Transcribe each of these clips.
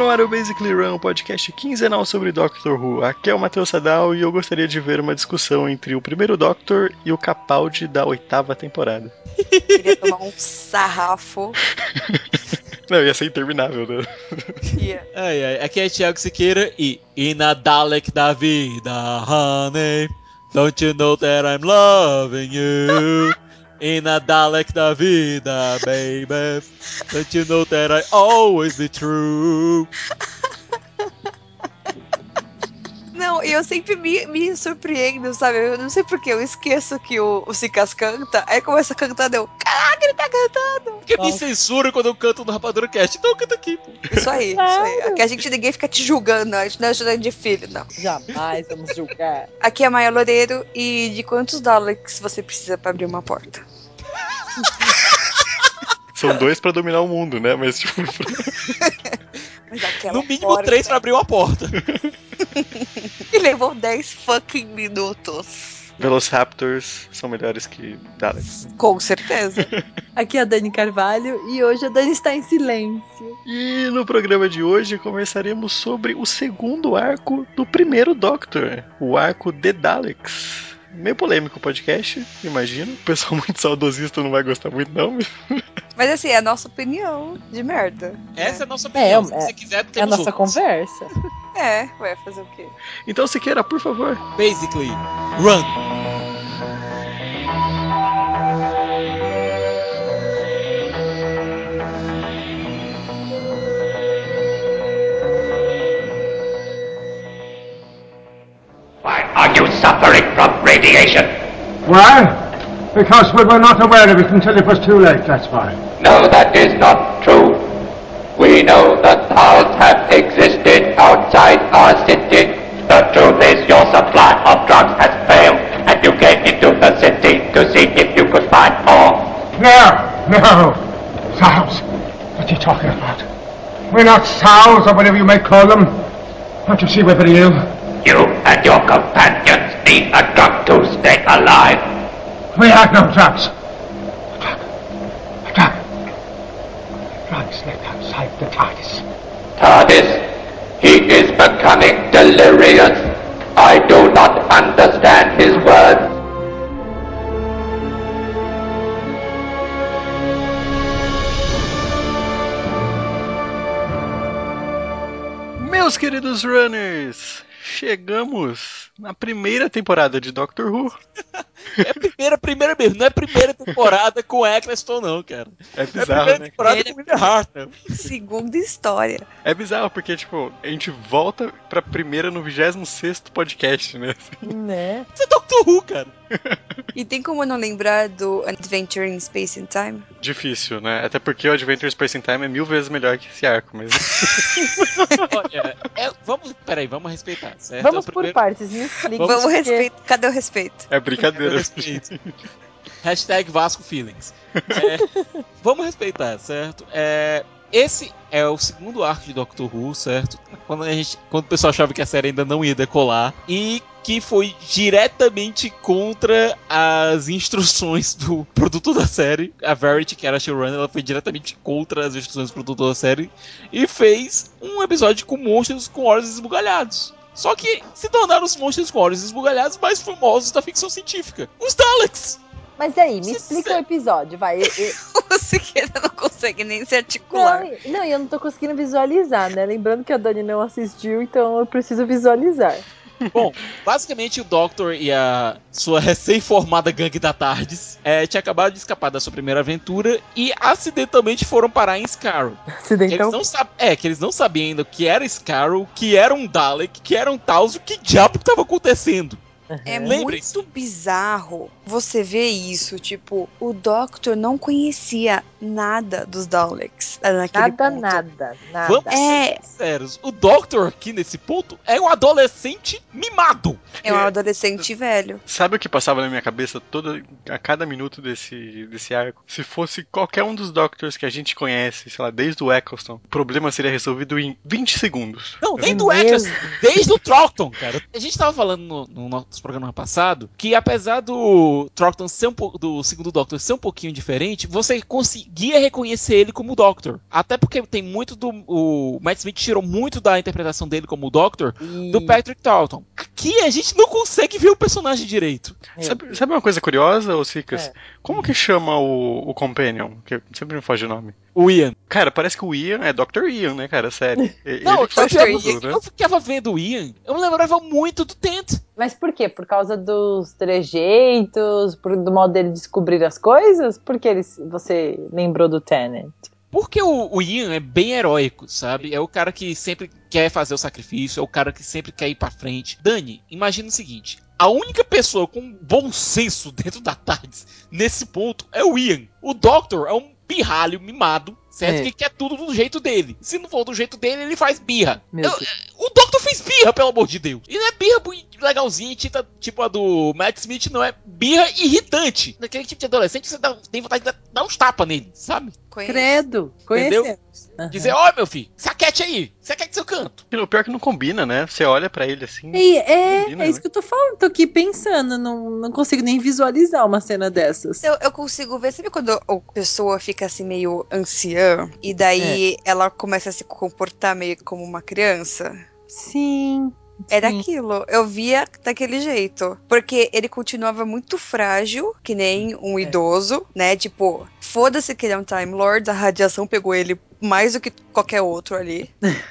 no ar o Basically Run, podcast quinzenal sobre Doctor Who. Aqui é o Matheus Sadal e eu gostaria de ver uma discussão entre o primeiro Doctor e o Capaldi da oitava temporada. Queria tomar um sarrafo. Não, ia ser interminável, né? Yeah. Ai, ai, aqui é Thiago Siqueira e E na Dalek da vida, honey. Don't you know that I'm loving you? E na Dalek da vida, baby. Don't you know that I always be true? Não, e eu sempre me, me surpreendo, sabe? Eu não sei porque eu esqueço que o, o Cicas canta, aí começa a cantar, eu, caraca, ele tá cantando! Porque me censura quando eu canto no Rapadura Cast. Então canta aqui, pô. Isso aí, isso aí. Aqui a gente ninguém fica te julgando, a gente não é ajudando de filho, não. Jamais vamos julgar. Aqui é Maia Loureiro e de quantos Daleks você precisa pra abrir uma porta? São dois pra dominar o mundo, né? Mas, tipo, Mas No mínimo porta- três pra abrir uma porta. E levou 10 fucking minutos. Velociraptors são melhores que Daleks. Com certeza. Aqui é a Dani Carvalho e hoje a Dani está em silêncio. E no programa de hoje conversaremos sobre o segundo arco do primeiro Doctor, o arco The Daleks. Meio polêmico o podcast, imagino. O pessoal muito saudosista não vai gostar muito, não. mas- Mas assim, é a nossa opinião de merda. Essa é a nossa opinião. É, Se é- você quiser, É a temos nossa outras. conversa. É, vai fazer o quê? Então, Siqueira, por favor. Basically, run. From radiation? Why? Because we were not aware of it until it was too late, that's why. No, that is not true. We know that powers have existed outside our city. The truth is your supply of drugs has failed, and you came into the city to see if you could find more. No, no. Sows. What are you talking about? We're not sows or whatever you may call them. Don't you see we're very ill? You and your companions need a drug to stay alive. We have no drugs. A drug. A drug. Drugs left outside the TARDIS. TARDIS, he is becoming delirious. I do not understand his words. Meus queridos runners, chegamos na primeira temporada de Doctor Who. É a primeira, primeira mesmo. Não é a primeira temporada com Eccleston, não, cara. É É a bizarro, primeira né? temporada com William Hartnell. Segunda história. É bizarro, porque, tipo, a gente volta pra primeira no 26 podcast, né? Né? Isso é Doctor Who, cara. E tem como não lembrar do Adventure in Space and Time? Difícil, né? Até porque o Adventure Space in Time é mil vezes melhor que esse arco, mas. Olha, é, vamos, peraí, vamos respeitar, certo? Vamos É por primeiro- partes, me explica. Vamos porque- respeitar. Cadê o respeito? É brincadeira. Respeito. Hashtag Vasco Feelings. É, vamos respeitar, certo? É, esse é o segundo arco de Doctor Who, certo? Quando, a gente, quando o pessoal achava que a série ainda não ia decolar. E que foi diretamente contra as instruções do produtor da série. A Verity, que era a showrunner, ela foi diretamente contra as instruções do produtor da série. E fez um episódio com monstros com olhos esbugalhados. Só que se tornaram os monstros com olhos esbugalhados mais famosos da ficção científica. Os Daleks! Mas aí, me explica é- o episódio, vai. Eu- eu- O Siqueira não consegue nem se articular. Não, não, e eu não tô conseguindo visualizar, né? Lembrando que a Dani não assistiu, então eu preciso visualizar. Bom, basicamente o Doctor e a sua recém-formada gangue da Tardes é, tinha acabado de escapar da sua primeira aventura e acidentalmente foram parar em Scarrow. Que eles não sab... É, que eles não sabiam ainda o que era Scarrow, que era um Dalek, que era um Taos, o que diabo que tava acontecendo. É muito bizarro você ver isso. Tipo, o Doctor não conhecia nada dos Daleks ah, naquele Nada, ponto. nada, nada. Vamos É, ser sérios, o Doctor aqui nesse ponto é um adolescente mimado. é um adolescente velho. Sabe o que passava na minha cabeça todo, a cada minuto desse, desse arco? Se fosse qualquer um dos Doctors que a gente conhece, sei lá, desde o Eccleston, o problema seria resolvido em 20 segundos. Não, nem É do? Eccleston, desde o Troughton, cara. A gente tava falando no, no nosso programa passado, que apesar do Troughton ser um pouco, do segundo Doctor ser um pouquinho diferente, você conseguia reconhecer ele como Doctor. Até porque tem muito do. O Matt Smith tirou muito da interpretação dele como Doctor do Patrick Troughton. Aqui a gente não consegue ver o personagem direito. Sabe, sabe uma coisa curiosa, ô Sicas? É. Como que chama o, o Companion? Que sempre me foge o nome. O Ian. Cara, parece que o Ian é Dr. Ian, né, cara? Sério. Ele Não, que faz eu, Dr. tudo, né? eu ficava vendo o Ian, eu me lembrava muito do Tent. Mas por quê? Por causa dos trejeitos, por, do modo dele descobrir as coisas? Por que ele, você lembrou do Tennant? Porque o, o Ian é bem heróico, sabe? É o cara que sempre quer fazer o sacrifício, é o cara que sempre quer ir pra frente. Dani, imagina o seguinte: a única pessoa com bom senso dentro da TARDIS nesse ponto é o Ian. O Doctor é um pirralho mimado, certo? É. Que quer tudo do jeito dele. Se não for do jeito dele, ele faz birra. Eu- o Doctor fez birra, pelo amor de Deus. E não é birra legalzinha, tipo, tipo a do Matt Smith, não é birra irritante. Daquele tipo de adolescente você dá- tem vontade de dar, uns tapas nele, sabe? Conheço. Credo, Entendeu? Aham. Dizer, ó, meu filho, saquete aí, saquete seu canto. O pior é que não combina, né? Você olha pra ele assim. E é, Combina, é isso né? que eu tô falando, tô aqui pensando, não, não consigo nem visualizar uma cena dessas. Eu, eu consigo ver, sabe quando a pessoa fica assim meio anciã e daí ela começa a se comportar meio como uma criança? Sim. Era sim. aquilo, eu via daquele jeito. Porque ele continuava muito frágil, que nem um É. idoso, né? Tipo, foda-se que ele é um Time Lord, a radiação pegou ele mais do que qualquer outro ali.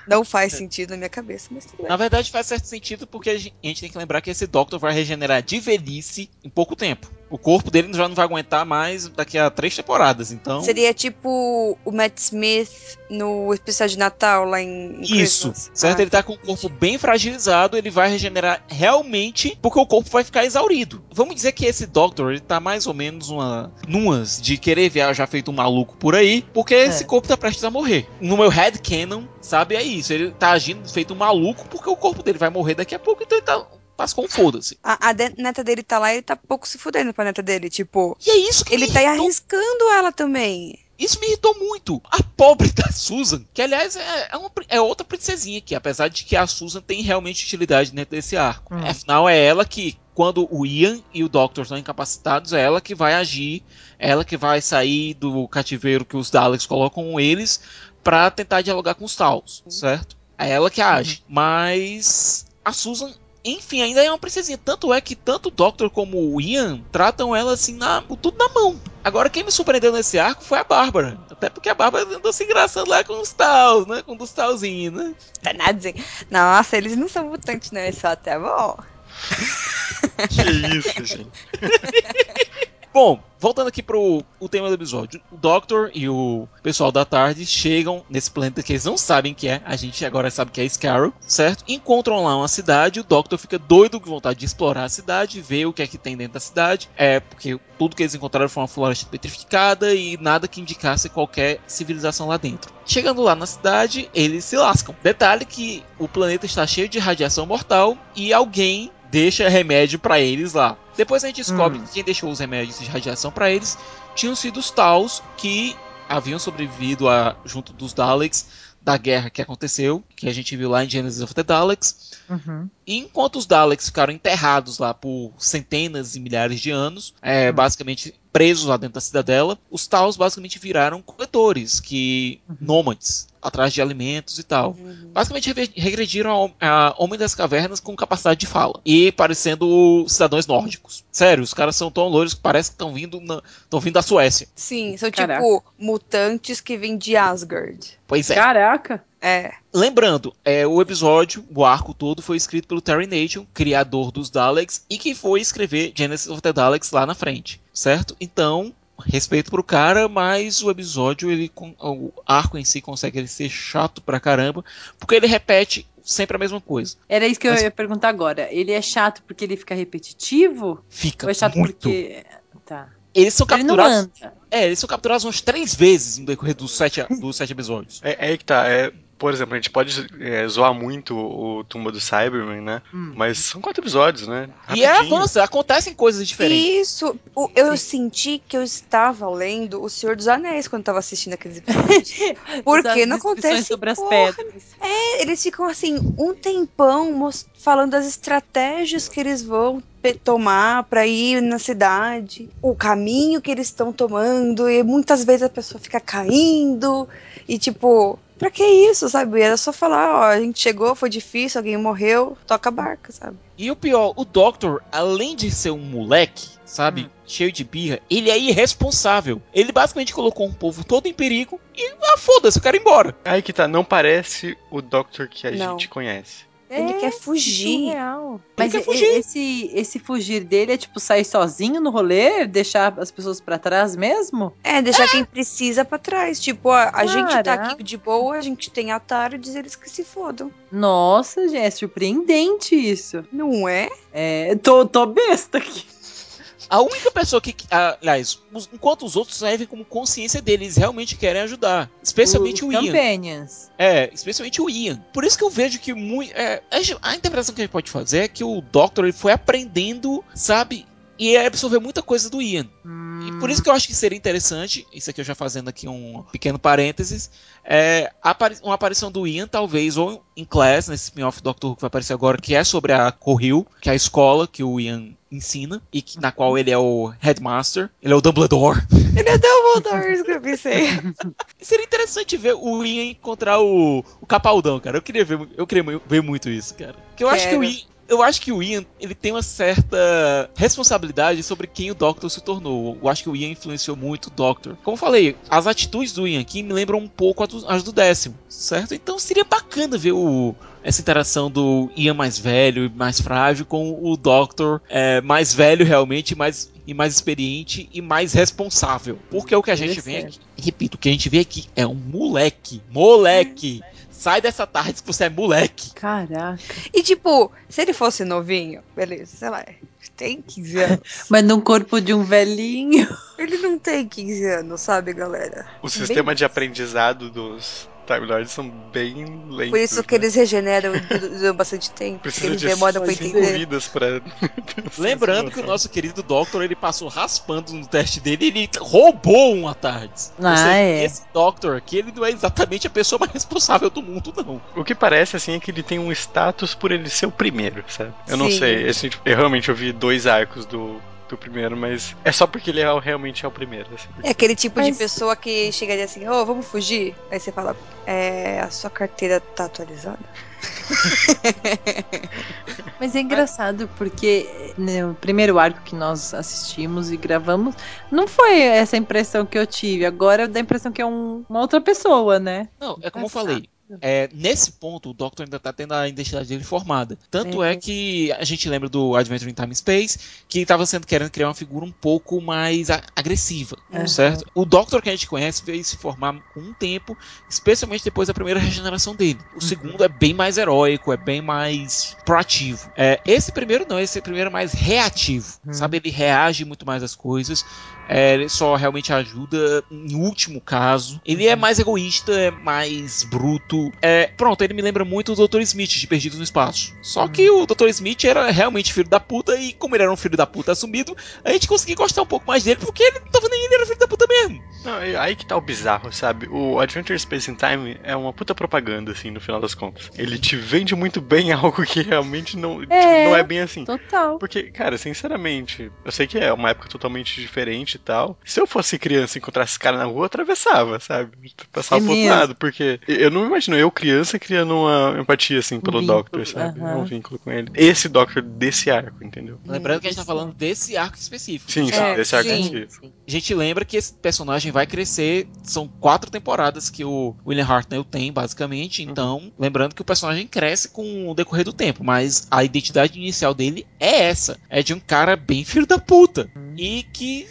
Não faz sentido na minha cabeça, mas tudo bem. Na verdade faz certo sentido porque a gen- a gente tem que lembrar que esse Doctor vai regenerar de velhice em pouco tempo. O corpo dele já não vai aguentar mais daqui a três temporadas, então... Seria tipo o Matt Smith no especial de Natal lá em, em Isso, Christmas. certo? Ah, Ele tá com o corpo bem fragilizado, ele vai regenerar realmente porque o corpo vai ficar exaurido. Vamos dizer que esse Doctor, ele tá mais ou menos uma nuas de querer viajar feito um maluco por aí, porque esse corpo tá prestes a morrer. No meu headcanon, sabe, é isso. Ele tá agindo feito um maluco porque o corpo dele vai morrer daqui a pouco, então ele tá... Passa com foda-se. A, a de- neta dele tá lá e ele tá pouco se fudendo pra neta dele. Tipo, E é isso que ele me tá irritou arriscando ela também. Isso me irritou muito. A pobre da Susan, que aliás é, é uma é outra princesinha aqui, apesar de que a Susan tem realmente utilidade dentro desse arco. Hum. Afinal, é ela que, quando o Ian e o Doctor estão incapacitados, é ela que vai agir, é ela que vai sair do cativeiro que os Daleks colocam eles pra tentar dialogar com os Tals, certo? É ela que age. Mas a Susan enfim, ainda é uma princesinha. Tanto é que tanto o Doctor como o Ian tratam ela assim, na, com tudo na mão. Agora, quem me surpreendeu nesse arco foi a Bárbara. Até porque a Bárbara andou se engraçando lá com os Tals, né? Com os Talzinhos, né? Tá nada dizer. Nossa, eles não são mutantes, não. Eles são até bom. Que isso, gente. Bom, voltando aqui pro o tema do episódio. O Doctor e o pessoal da tarde chegam nesse planeta que eles não sabem que é. A gente agora sabe que é Scarrow, certo? Encontram lá uma cidade. O Doctor fica doido com vontade de explorar a cidade, ver o que é que tem dentro da cidade. É, porque tudo que eles encontraram foi uma floresta petrificada e nada que indicasse qualquer civilização lá dentro. Chegando lá na cidade, eles se lascam. Detalhe que o planeta está cheio de radiação mortal e alguém deixa remédio pra eles lá. Depois a gente descobre Hum. que quem deixou os remédios de radiação pra eles tinham sido os Taus que haviam sobrevivido a, junto dos Daleks da guerra que aconteceu, que a gente viu lá em Genesis of the Daleks. Uhum. E enquanto os Daleks ficaram enterrados lá por centenas e milhares de anos, é, Hum. basicamente presos lá dentro da cidadela, os Taus basicamente viraram coletores, que Uhum. nômades, atrás de alimentos e tal. Uhum. Basicamente regrediram ao- a Homem das Cavernas com capacidade de fala. E parecendo cidadãos nórdicos. Sério, os caras são tão loiros que parece que estão vindo, na- vindo da Suécia. Sim, são Caraca. tipo mutantes que vêm de Asgard. Pois é. Caraca. É. Lembrando, é, o episódio, o arco todo, foi escrito pelo Terry Nation, criador dos Daleks, e que foi escrever Genesis of the Daleks lá na frente, certo? Então, respeito pro cara, mas o episódio, ele o arco em si consegue ele ser chato pra caramba, porque ele repete sempre a mesma coisa. Era isso que eu Mas- ia perguntar agora. Ele é chato porque ele fica repetitivo? Fica Ou é chato muito. porque. Tá. Eles são Ele capturados. É, eles são capturados umas três vezes no decorrer dos sete, dos sete episódios. É, é aí que tá. É, por exemplo, a gente pode é, zoar muito o Tumba do Cyberman, né? Hum. Mas são quatro episódios, né? E é Rapidinho. avança, acontecem coisas diferentes. Isso. O- eu senti que eu estava lendo O Senhor dos Anéis quando estava assistindo aqueles episódios. Porque não acontece sobre as pedras. É, eles ficam assim, um tempão falando das estratégias que eles vão tomar pra ir na cidade, o caminho que eles estão tomando, e muitas vezes a pessoa fica caindo, e tipo, pra que isso, sabe? Era só falar, ó, a gente chegou, foi difícil, alguém morreu, toca a barca, sabe? E o pior, o Doctor, além de ser um moleque, sabe, Hum. cheio de birra, ele é irresponsável. Ele basicamente colocou um povo todo em perigo e, ah, foda-se, eu quero ir embora. Aí que tá, não parece o Doctor que a Não. gente conhece. Ele quer fugir. surreal. Ele Mas quer fugir. Esse, esse fugir dele é tipo sair sozinho no rolê, deixar as pessoas pra trás mesmo? É, deixar quem precisa pra trás. Tipo, ó, a gente tá aqui de boa, a gente tem Atarides, eles que se fodam. Nossa, gente, é surpreendente isso. Não é? É, tô, tô besta aqui. A única pessoa que, aliás, enquanto os outros servem como consciência deles, realmente querem ajudar. Especialmente Os o Ian. Companions. É, especialmente o Ian. Por isso que eu vejo que muito. É, a interpretação que a gente pode fazer é que o Doctor ele foi aprendendo, sabe? E absorveu muita coisa do Ian. E por isso que eu acho que seria interessante, isso aqui eu já fazendo aqui um pequeno parênteses, é, uma aparição do Ian, talvez, ou em Class, nesse spin-off Doctor Who que vai aparecer agora, que é sobre a Coril, que é a escola que o Ian ensina, e que, na qual ele é o Headmaster, ele é o Dumbledore. Ele é Dumbledore, isso que eu pensei. Seria interessante ver o Ian encontrar o, o Capaldão, cara. Eu queria ver, eu queria ver muito isso, cara. Porque eu acho que o Quero. Ian, eu acho que o Ian, ele tem uma certa responsabilidade sobre quem o Doctor se tornou. Eu acho que o Ian influenciou muito o Doctor. Como eu falei, as atitudes do Ian aqui me lembram um pouco as do, décimo, certo? Então seria bacana ver o, essa interação do Ian mais velho e mais frágil com o Doctor é, mais velho realmente mais, e mais experiente e mais responsável. Porque o que a gente vê aqui, repito, o que a gente vê aqui é um moleque. Moleque! Sai dessa tarde que você é moleque. Caraca. E tipo, se ele fosse novinho, beleza, sei lá, tem 15 anos. Mas no corpo de um velhinho. Ele não tem 15 anos, sabe, galera? O sistema de aprendizado dos Time Lords são bem lentos. Por isso que né? eles regeneram du- du- bastante tempo. Porque Precisa eles de demoram pra cinco entender. vidas pra... Lembrando que o nosso querido Doctor ele passou raspando no teste dele e ele roubou um Atardes. Ou Ah, seja, é. Esse Doctor aqui ele não é exatamente a pessoa mais responsável do mundo, não. O que parece, assim, é que ele tem um status por ele ser o primeiro, sabe? Eu não Sim. sei, assim, tipo, eu realmente ouvi dois arcos do, do primeiro, mas é só porque ele é, realmente é o primeiro, assim. É aquele tipo de Mas- pessoa que chegaria assim, ô, vamos fugir? Aí você fala, é, a sua carteira tá atualizada? Mas é engraçado porque no primeiro arco que nós assistimos e gravamos, não foi essa impressão que eu tive. Agora dá a impressão que é um- uma outra pessoa, né? Não, é como eu falei. É, nesse ponto, o Doctor ainda tá tendo a identidade dele formada. Tanto é. É. que a gente lembra do Adventure in Time Space, que estava sendo querendo criar uma figura um pouco mais agressiva, Aham. certo? O Doctor que a gente conhece veio se formar com um tempo, especialmente depois da primeira regeneração dele. O segundo é bem mais heróico, é bem mais proativo. É, esse primeiro não, esse primeiro é mais reativo, Hum. sabe? Ele reage muito mais às coisas, é, ele só realmente ajuda em último caso. Ele é mais egoísta, é mais bruto. É, pronto, ele me lembra muito do Dr. Smith de Perdidos no Espaço. Só que o Dr. Smith era realmente filho da puta, e como ele era um filho da puta assumido, a gente conseguia gostar um pouco mais dele, porque ele não tava nem ele era filho da puta mesmo. Não, aí que tá o bizarro, sabe? O Adventure Space in Time é uma puta propaganda, assim, no final das contas. Ele te vende muito bem algo que realmente não tipo, É. não é bem assim. Total. Porque, cara, sinceramente, eu sei que é uma época totalmente diferente e tal. Se eu fosse criança e encontrasse esse cara na rua, eu atravessava, sabe? Passava É pro outro lado, porque eu não imagino eu, criança, criando uma empatia, assim, pelo vínculo, Doctor, sabe? aham. Um vínculo com ele. Esse Doctor desse arco, entendeu? Lembrando que a gente tá falando desse arco específico. Sim, É, desse arco sim. específico. A gente lembra que esse personagem vai crescer. São quatro temporadas que o William Hartnell tem, basicamente. Então, lembrando que o personagem cresce com o decorrer do tempo. Mas a identidade inicial dele é essa: é de um cara bem filho da puta. E que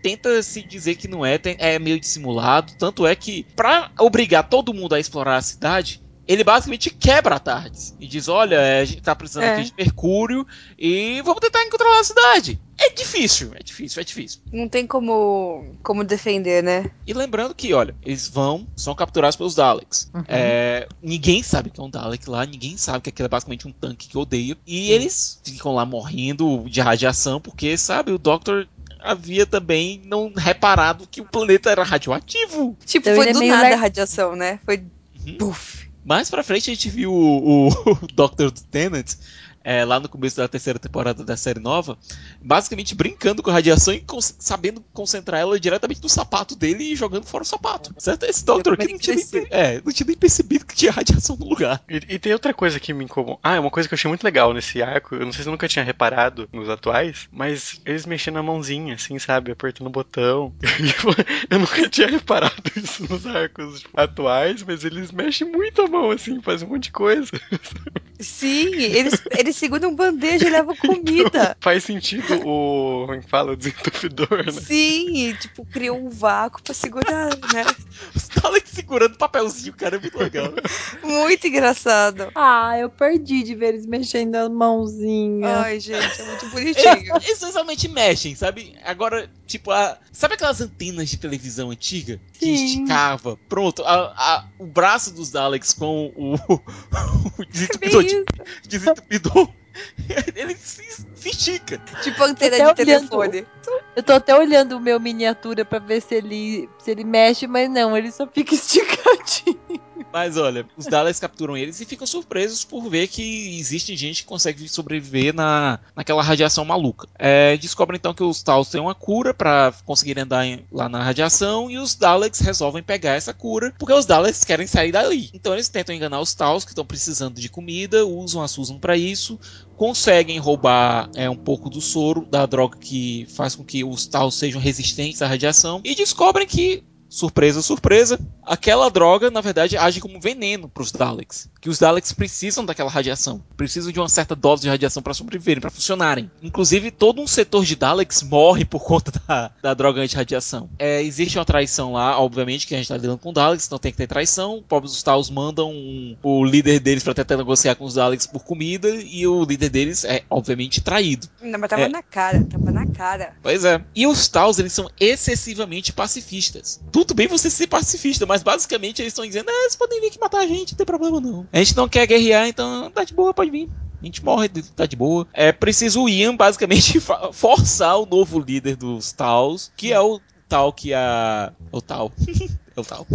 tenta se dizer que não é, é meio dissimulado. Tanto é que, pra obrigar todo mundo a explorar a cidade. Ele basicamente quebra a Tardes e diz: Olha, a gente tá precisando É. aqui de Mercúrio e vamos tentar controlar a cidade. É difícil, é difícil, é difícil. Não tem como, como defender, né? E lembrando que, olha, eles vão, são capturados pelos Daleks. Uhum. É, ninguém sabe que é um Dalek lá, ninguém sabe que aquilo é basicamente um tanque que odeia. E eles ficam lá morrendo de radiação, porque, sabe, o Doctor havia também não reparado que o planeta era radioativo. Tipo, Então foi é do nada a radiação, né? Foi Uhum. puf. Mais pra frente a gente viu o, o Doctor do Tennant é, lá no começo da terceira temporada da série nova, basicamente brincando com a radiação e cons- sabendo concentrar ela diretamente no sapato dele e jogando fora o sapato. Certo? Esse Doctor aqui não tinha, nem, é, não tinha nem percebido que tinha radiação no lugar. E, e tem outra coisa que me incomoda. Ah, é uma coisa que eu achei muito legal nesse arco. Eu não sei se eu nunca tinha reparado nos atuais, mas eles mexendo a mãozinha, assim, sabe? Apertando o botão. eu nunca tinha reparado isso nos arcos tipo, atuais, mas eles mexem muito a mão, assim, fazem um monte de coisa. Sim, eles, eles seguram bandeja e levam comida. Faz sentido o. Como é fala? O desentupidor, né? Sim, tipo, criou um vácuo pra segurar, né? Segurando papelzinho, cara, é muito legal. Muito engraçado. Ah, eu perdi de ver eles mexendo a mãozinha. Ai, gente, é muito bonitinho. Eles, eles realmente mexem, sabe? Agora, tipo, a, sabe aquelas antenas de televisão antiga? Que Sim. esticava? Pronto, a- a- o braço dos Daleks com o, o É de, desentupidor ele se, se estica. Tipo antena de olhando. telefone. Eu tô até olhando o meu miniatura pra ver se ele, se ele mexe, mas não, ele só fica esticadinho. Mas olha, os Daleks capturam eles e ficam surpresos por ver que existe gente que consegue sobreviver na, naquela radiação maluca. É, descobrem então que os Tals têm uma cura pra conseguirem andar em- lá na radiação e os Daleks resolvem pegar essa cura porque os Daleks querem sair dali. Então eles tentam enganar os Tals que estão precisando de comida, usam a Susan pra isso, conseguem roubar é, um pouco do soro da droga que faz com que os Tals sejam resistentes à radiação e descobrem que surpresa, surpresa, aquela droga, na verdade, age como veneno para os Daleks. Que os Daleks precisam daquela radiação. Precisam de uma certa dose de radiação para sobreviverem, para funcionarem. Inclusive, todo um setor de Daleks morre por conta da, da droga anti-radiação. É, existe uma traição lá, obviamente, que a gente está lidando com Daleks, então tem que ter traição. Os pobres Tals mandam um- o líder deles para tentar negociar com os Daleks por comida, e o líder deles é, obviamente, traído. Não, mas tava É. na cara, tava na cara. Pois é. E os Taus, eles são excessivamente pacifistas. Tudo bem você ser pacifista, mas basicamente eles estão dizendo: ah, vocês podem vir aqui matar a gente, não tem problema não. A gente não quer guerrear, então tá de boa, pode vir. A gente morre, tá de boa. É preciso o Ian, basicamente, forçar o novo líder dos Taus, que é o tal que a. O tal. é o tal.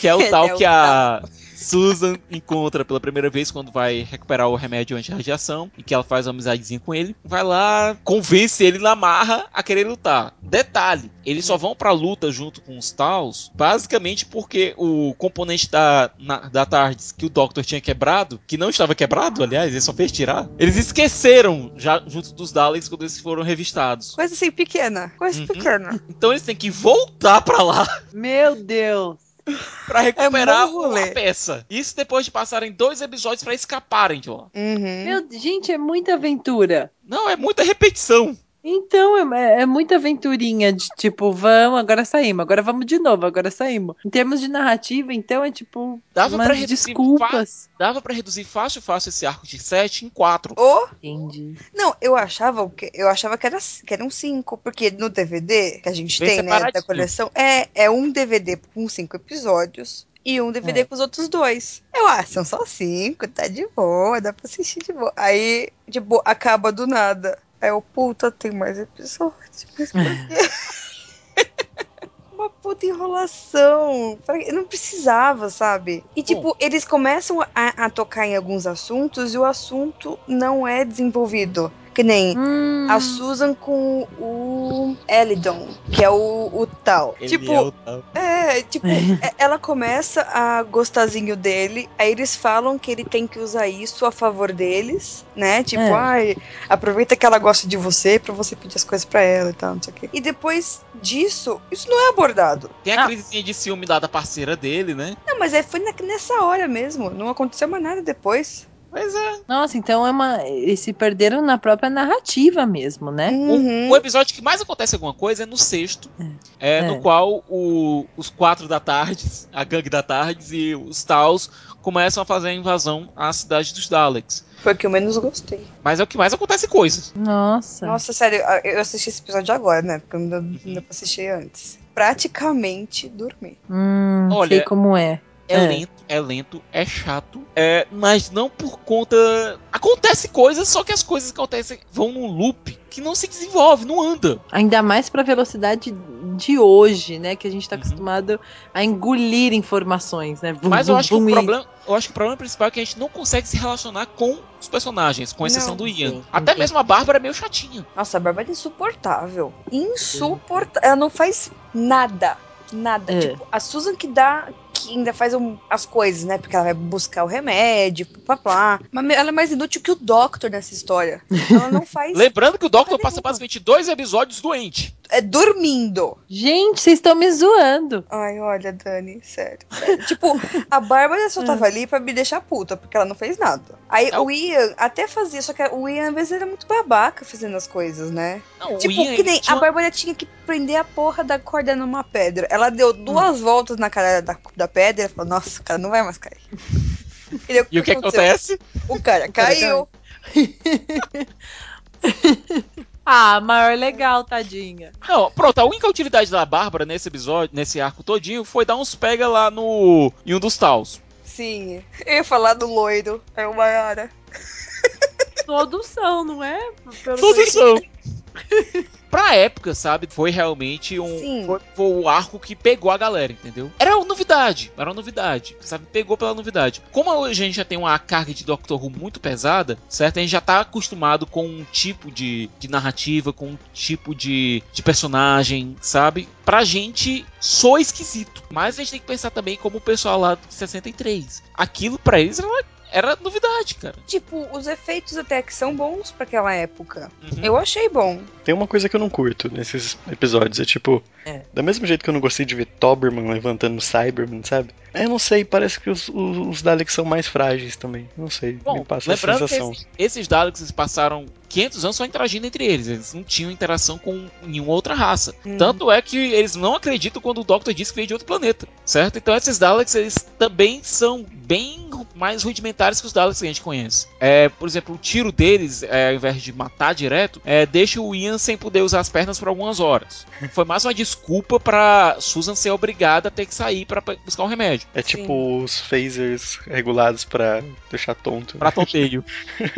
Que é o Ele tal é que a. Susan encontra pela primeira vez quando vai recuperar o remédio anti-radiação e que ela faz uma amizadezinha com ele. Vai lá, convence ele na marra a querer lutar. Detalhe, eles só vão pra luta junto com os Taus basicamente porque o componente da, na- da TARDIS que o Doctor tinha quebrado, que não estava quebrado, aliás, ele só fez tirar, eles esqueceram já junto dos Daleks quando eles foram revistados. Coisa assim, pequena. Coisa Uhum. pequena. Então eles têm que voltar pra lá Meu Deus. Pra recuperar bom rolê. a peça. Isso depois de passarem dois episódios pra escaparem de lá. Uhum. Meu, gente, é muita aventura. Não, é muita repetição. Então, é, é muita aventurinha de tipo, vamos, agora saímos, agora vamos de novo, agora saímos. Em termos de narrativa, então, é tipo, Dava pra umas reduzir desculpas. Dava pra reduzir fácil, fácil esse arco de 7 em 4. Ou Entendi. Não, eu achava que eu achava que era que eram cinco, porque no DVD que a gente Bem tem, né, da coleção, é é um DVD com cinco episódios e um DVD É. com os outros dois. Eu acho, são só cinco, tá de boa, dá pra assistir de boa. Aí, tipo, acaba do nada. Aí eu, puta, tem mais episódios. Mas por quê? Uma puta enrolação. Eu não precisava, sabe? E, tipo, eles começam a, a tocar em alguns assuntos e o assunto não é desenvolvido. Que nem Hum, a Susan com o Elidon, que é o, o tal. Ele tipo, é o tal. é, tipo, é- ela começa a gostarzinho dele, aí eles falam que ele tem que usar isso a favor deles, né? Tipo, É. ai, aproveita que ela gosta de você pra você pedir as coisas pra ela e tal, não sei o quê. E depois disso, isso não é abordado. Tem a Ah. crisezinha de ciúme lá da parceira dele, né? Não, mas aí foi na- nessa hora mesmo, não aconteceu mais nada depois. Pois é. Nossa, então é uma. Eles se perderam na própria narrativa mesmo, né? Uhum. O episódio que mais acontece alguma coisa é no sexto, é, É. no qual o- os quatro da Tardes, a gangue da Tardes e os Taus começam a fazer a invasão à cidade dos Daleks. Foi o que eu menos gostei. Mas é o que mais acontece coisas. Nossa. Nossa, sério, eu assisti esse episódio agora, né? Porque eu não deu pra assistir antes. Praticamente dormi. Hum, Olha, sei como é. É, É. lento, é lento, é chato, é, mas não por conta. Acontece coisas, só que as coisas que acontecem vão num loop que não se desenvolve, não anda. Ainda mais pra velocidade de hoje, né? Que a gente tá Uhum. acostumado a engolir informações, né? Vum, Mas eu vum, acho que o problema, eu acho que o problema principal é que a gente não consegue se relacionar com os personagens, com exceção Não, do Ian. sim. Até Sim. mesmo a Bárbara é meio chatinha. Nossa, a Bárbara é insuportável. Insuportável. Ela não faz nada. Nada. É. Tipo, a Susan que dá. Que ainda faz um- as coisas, né? Porque ela vai buscar o remédio, papá. Mas ela é mais inútil que o Doctor nessa história. Ela não faz. Lembrando que o Doctor passa basicamente dois episódios doente. É dormindo. Gente, vocês estão me zoando. Ai, olha, Dani, sério. sério. tipo, a Bárbara só tava ali pra me deixar puta, porque ela não fez nada. Aí É o Ian até fazia, só que o Ian às vezes era muito babaca fazendo as coisas, né? Não, Tipo, o Ian que nem tinha a Bárbara tinha que prender a porra da corda numa pedra. Ela deu duas voltas na cara da, da pedra e falou, nossa, o cara não vai mais cair. E, daí o que aconteceu? acontece? O cara caiu. Ah, maior legal, tadinha. Não, pronto, a única utilidade da Bárbara nesse episódio, nesse arco todinho, foi dar uns pega lá no. em um dos taus. Sim. Eu ia falar do loiro. É o Maiara. Todos são, não é? Pelo Todos são. pra época, sabe? Foi realmente um. Foi, foi o arco que pegou a galera, entendeu? Era uma novidade. Era uma novidade. Sabe? Pegou pela novidade. Como hoje a gente já tem uma carga de Doctor Who muito pesada, certo? A gente já tá acostumado com um tipo de, de narrativa, com um tipo de, de personagem, sabe? Pra gente soa esquisito. Mas a gente tem que pensar também como o pessoal lá de 63. Aquilo pra eles era, era novidade, cara. Tipo, os efeitos até que são bons pra aquela época. Uhum. Eu achei bom. Tem uma coisa que eu não curto nesses episódios, é tipo, É. da mesmo jeito que eu não gostei de ver Toberman levantando o Cyberman, sabe? Eu não sei, parece que os, os, os Daleks são mais frágeis também. Não sei, Bom, me passa a lembrando que sensação. esses, esses Daleks eles passaram 500 anos só interagindo entre eles. Eles não tinham interação com nenhuma outra raça. Hum. Tanto é que eles não acreditam quando o Doctor diz que veio de outro planeta, certo? Então esses Daleks eles também são bem mais rudimentares que os Daleks que a gente conhece. É, por exemplo, o tiro deles, é, ao invés de matar direto, é, deixa o Ian sem poder usar as pernas por algumas horas. Foi mais uma desculpa pra Susan ser obrigada a ter que sair pra buscar um remédio. É tipo os phasers regulados pra deixar tonto. Pra tonteio.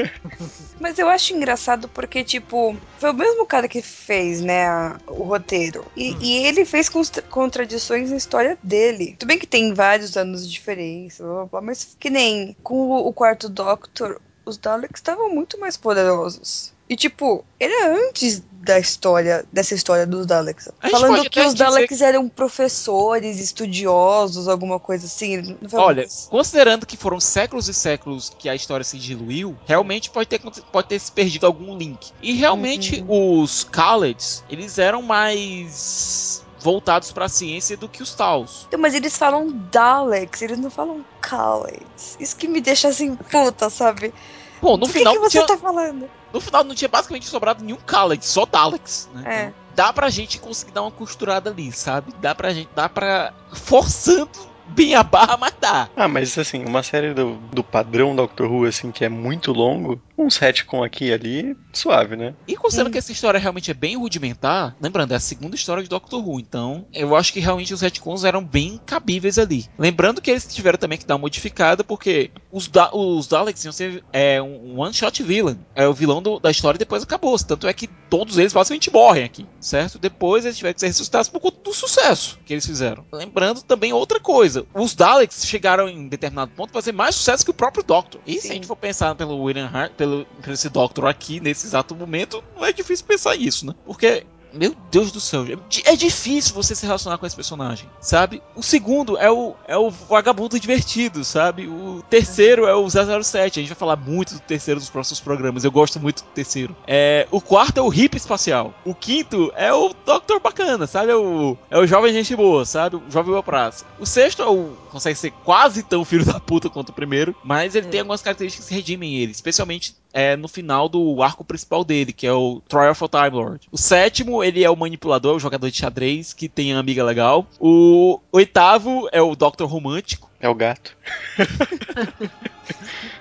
Mas eu acho engraçado porque, tipo, foi o mesmo cara que fez, né, a- o roteiro. E, e ele fez contradições na história dele. Tudo bem que tem vários anos de diferença, blá, blá, blá, mas que nem com o, quarto Doctor, os Daleks estavam muito mais poderosos. E, tipo, ele é antes da história, dessa história dos Daleks. Falando que os Daleks eram professores, estudiosos, alguma coisa assim. Olha, coisa- considerando que foram séculos e séculos que a história se diluiu, realmente pode ter, pode ter se perdido algum link. E realmente os Khaleds, eles eram mais voltados pra ciência do que os Taus. Então, mas eles falam Daleks, eles não falam Khaleds. Isso que me deixa assim, puta, sabe? Bom, no Do final, que, que não você tinha, tá falando? no final não tinha basicamente sobrado nenhum Khaled, só Daleks. Né? É. Então, dá pra gente conseguir dar uma costurada ali, sabe? Dá pra gente, dá pra forçando bem a barra, mas dá. Ah, mas assim, uma série do, do padrão Doctor Who, assim, que é muito longo, uns retcon aqui e ali, suave, né? E considerando Sim. que essa história realmente é bem rudimentar, lembrando, é a segunda história de Doctor Who, então eu acho que realmente os retcons eram bem cabíveis ali. Lembrando que eles tiveram também que dar uma modificada, porque os, da os Daleks iam ser é, um one-shot villain. É o vilão do- da história e depois acabou. Tanto é que todos eles basicamente morrem aqui, certo? Depois eles tiveram que ser ressuscitados por conta do sucesso que eles fizeram. Lembrando também outra coisa, os Daleks chegaram em determinado ponto a fazer mais sucesso que o próprio Doctor. E se Sim. a gente for pensar pelo William Hart, pelo, pelo esse Doctor aqui, nesse exato momento, não é difícil pensar isso, né? Porque meu Deus do céu, é di- é difícil você se relacionar com esse personagem, sabe? O segundo é o, é o vagabundo divertido, sabe? O terceiro é o 007. A gente vai falar muito do terceiro nos próximos programas. Eu gosto muito do terceiro. É, o quarto é o hippie espacial. O quinto é o Doctor bacana, sabe? É o, é o jovem gente boa, sabe? O jovem boa praça. O sexto é o. consegue ser quase tão filho da puta quanto o primeiro, mas ele tem algumas características que redimem ele, especialmente é, no final do arco principal dele, que é o Trial for Time Lord. O sétimo, ele é o manipulador, o jogador de xadrez, que tem a amiga legal. O oitavo é o Doctor Romântico. É o gato.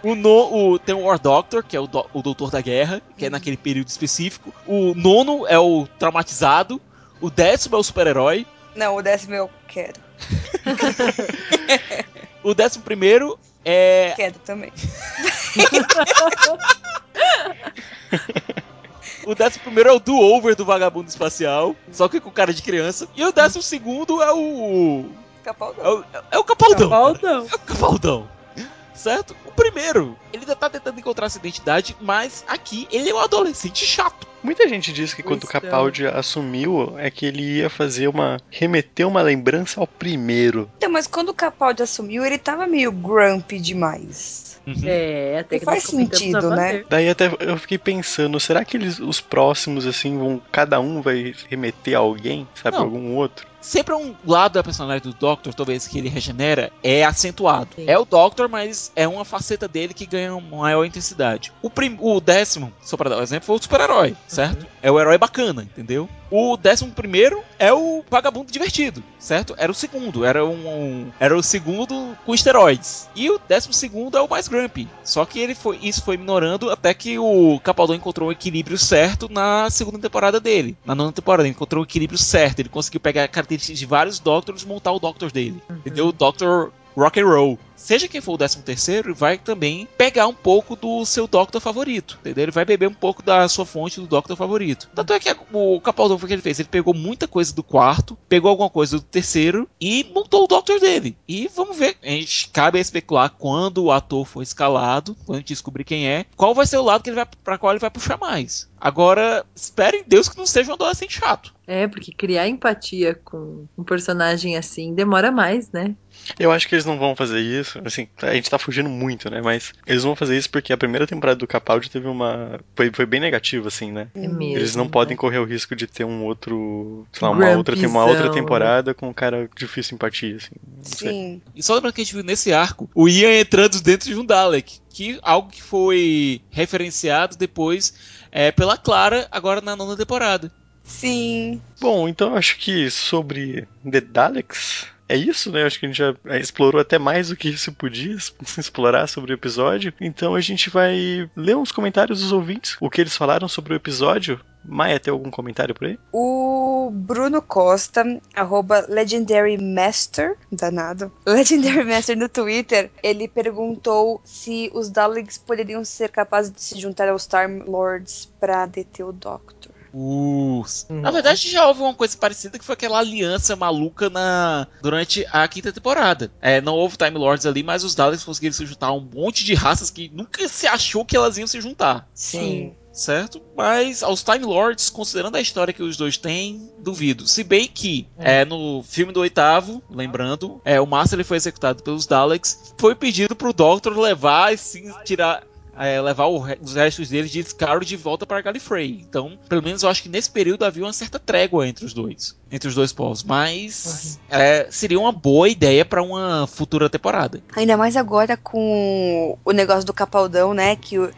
O, no, o tem o War Doctor, que é o, do- o Doutor da Guerra, que é naquele período específico. O nono é o Traumatizado. O décimo é o Super-Herói. Não, o décimo eu quero. O décimo primeiro é Quero também. O décimo primeiro é o do-over do vagabundo espacial, só que com cara de criança. E o décimo segundo é o. É Capaldão. o, é o Capaldão. Capaldão. É o Capaldão. Certo? O primeiro, ele ainda tá tentando encontrar essa identidade, mas aqui ele é um adolescente chato. Muita gente diz que quando o Então. Capaldi assumiu é que ele ia fazer uma. remeter uma lembrança ao primeiro. Então, mas quando o Capaldi assumiu, ele tava meio grumpy demais. É, até que faz sentido, né? Daí até eu fiquei pensando, será que eles, os próximos, assim, vão. Cada um vai remeter a alguém, sabe? Não. Algum outro? Sempre um lado da personalidade do Doctor, talvez que ele regenera, é acentuado. Sim. É o Doctor, mas é uma faceta dele que ganha uma maior intensidade. O, prim- o décimo, só pra dar um exemplo, foi o super-herói, certo? É o herói bacana, entendeu? O décimo primeiro é o vagabundo divertido, certo? Era o segundo, era um, um- era o segundo com esteroides. E o décimo segundo é o mais grumpy. Só que ele foi, isso foi minorando até que o Capaldão encontrou o equilíbrio certo na segunda temporada dele. Na nona temporada, ele encontrou o equilíbrio certo. Ele conseguiu pegar características de vários Doctors e montar o Doctor dele. Entendeu? O Doctor rock and roll. Seja quem for o décimo terceiro, vai também pegar um pouco do seu Doctor favorito, entendeu? Ele vai beber um pouco da sua fonte do Doctor favorito. Tanto é que o Capaldão foi que ele fez. Ele pegou muita coisa do quarto, pegou alguma coisa do terceiro e montou o Doctor dele. E vamos ver. A gente cabe especular quando o ator for escalado, quando a gente descobrir quem é, qual vai ser o lado que ele vai para qual ele vai puxar mais. Agora, espere em Deus que não seja um adolescente chato. É, porque criar empatia com um personagem assim demora mais, né? Eu acho que eles não vão fazer isso. Assim, a gente tá fugindo muito, né? Mas eles vão fazer isso porque a primeira temporada do Capaldi teve uma. Foi, foi bem negativa, assim, né? É mesmo. Eles não né? podem correr o risco de ter um outro. Sei lá, uma outra, tem uma outra temporada com um cara de difícil empatia, assim. Não sei. Sim. E só lembrando que a gente viu nesse arco o Ian entrando dentro de um Dalek, que algo que foi referenciado depois é, pela Clara, agora na nona temporada. Sim. Bom, então eu acho que sobre The Daleks. É isso, né? Acho que a gente já é, explorou até mais do que se podia explorar sobre o episódio. Então a gente vai ler uns comentários dos ouvintes, o que eles falaram sobre o episódio. Maia, tem algum comentário por aí? O Bruno Costa, arroba Legendary Master, danado, Legendary Master no Twitter, ele perguntou se os Daleks poderiam ser capazes de se juntar aos Time Lords pra deter o Doctor. Uh, na verdade, já houve uma coisa parecida que foi aquela aliança maluca na durante a quinta temporada. É, não houve Time Lords ali, mas os Daleks conseguiram se juntar a um monte de raças que nunca se achou que elas iam se juntar. Sim. certo? Mas aos Time Lords, considerando a história que os dois têm, duvido. Se bem que é, no filme do oitavo, lembrando, é, o Master ele foi executado pelos Daleks, foi pedido pro Doctor levar e sim tirar. É, levar o re- os restos dele de Scarrow de volta para Gallifrey. Então, pelo menos eu acho que nesse período havia uma certa trégua entre os dois, entre os dois povos. Mas é, seria uma boa ideia para uma futura temporada. Ainda mais agora com o negócio do Capaldão, né? Que o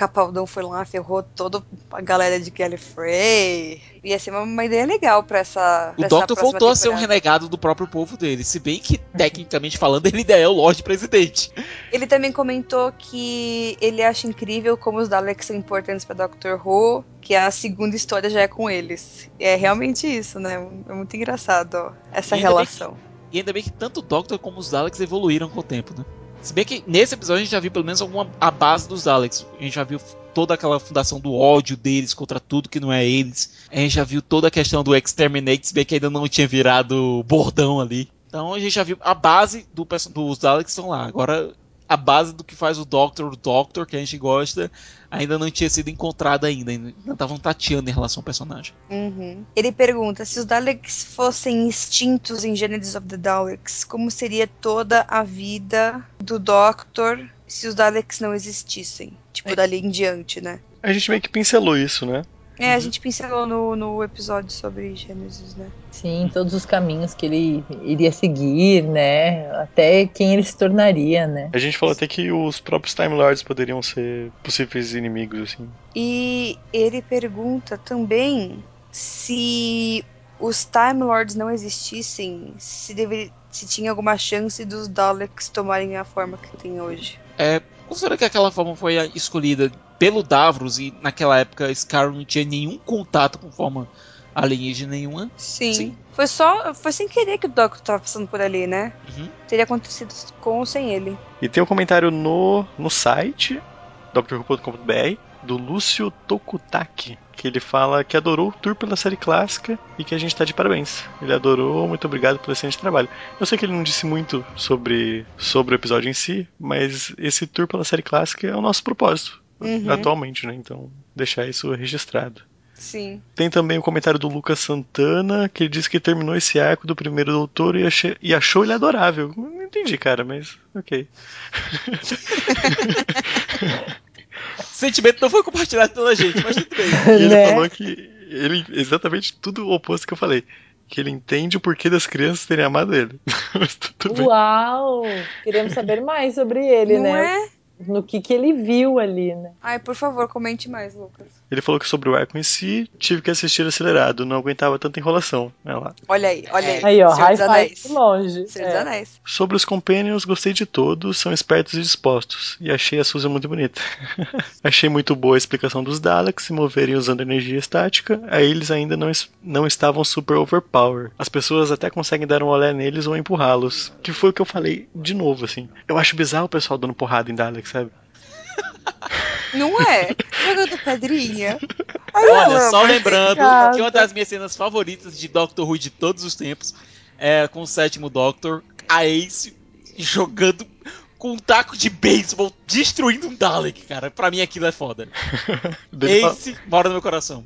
Capaldão foi lá, ferrou toda a galera de Gallifrey. Ia ser uma, uma ideia legal pra essa. O pra Doctor voltou a ser um temporada. renegado do próprio povo dele, se bem que, tecnicamente falando, ele ainda é o Lorde Presidente. Ele também comentou que ele acha incrível como os Daleks são importantes pra Doctor Who, que a segunda história já é com eles. É realmente isso, né? É muito engraçado ó, essa E relação. E ainda bem que tanto o Doctor como os Daleks evoluíram com o tempo, né? Se bem que nesse episódio a gente já viu pelo menos alguma a base dos Daleks. A gente já viu toda aquela fundação do ódio deles contra tudo que não é eles. A gente já viu toda a questão do Exterminate, se bem que ainda não tinha virado bordão ali. Então a gente já viu a base do, dos Daleks estão lá. Agora a base do que faz o Doctor, o Doctor que a gente gosta, ainda não tinha sido encontrada ainda. Ainda estavam tateando em relação ao personagem. Uhum. Ele pergunta: se os Daleks fossem extintos em Genesis of the Daleks, como seria toda a vida do Doctor se os Daleks não existissem? Tipo, É. dali em diante, né? A gente meio que pincelou isso, né? É, a Uhum. gente pincelou no, no episódio sobre Gênesis, né? Sim, todos os caminhos que ele iria seguir, né? Até quem ele se tornaria, né? A gente falou até que os próprios Time Lords poderiam ser possíveis inimigos, assim. E ele pergunta também se os Time Lords não existissem, se, deveria, se tinha alguma chance dos Daleks tomarem a forma que tem hoje. É, considerando que aquela forma foi escolhida pelo Davros e naquela época Scarrow não tinha nenhum contato com forma alienígena nenhuma. Sim. Sim. Foi só. Foi sem querer que o Doctor tava passando por ali, né? Uhum. Teria acontecido com ou sem ele. E tem um comentário no, no site, drwho.com.br, do Lúcio Tokutaki, que ele fala que adorou o tour pela série clássica e que a gente tá de parabéns. Ele adorou, muito obrigado pelo excelente trabalho. Eu sei que ele não disse muito sobre, sobre o episódio em si, mas esse tour pela série clássica é o nosso propósito. Uhum. Atualmente, né? Então, deixar isso registrado. Sim. Tem também o comentário do Lucas Santana, que ele disse que terminou esse arco do primeiro doutor e, achei- e achou ele adorável. Não entendi, cara, mas ok. Sentimento não foi compartilhado pela gente, mas tudo bem. E ele Né? falou que ele exatamente tudo o oposto que eu falei. Que ele entende o porquê das crianças terem amado ele. Mas tudo bem. Uau! Queremos saber mais sobre ele, Não né? é? No que, que ele viu ali, né? Ai, por favor, comente mais, Lucas. Ele falou que sobre o arco em si, tive que assistir acelerado, não aguentava tanta enrolação. Olha lá. Olha aí, olha aí. Aí, ó, Senhor high dos five Anéis. longe. Senhor dos É. Anéis. Sobre os Companions, gostei de todos, são espertos e dispostos. E achei a Susan muito bonita. achei muito boa a explicação dos Daleks se moverem usando energia estática, aí eles ainda não, es- não estavam super overpower. As pessoas até conseguem dar um olé neles ou empurrá-los. Que foi o que eu falei de novo, assim. Eu acho bizarro o pessoal dando porrada em Daleks, sabe? Não é? Jogando pedrinha. Ai, Olha, só lembrando que uma das minhas cenas favoritas de Doctor Who de todos os tempos é com o sétimo Doctor, a Ace jogando com um taco de beisebol, destruindo um Dalek, cara. Pra mim aquilo é foda. Ace mora no meu coração.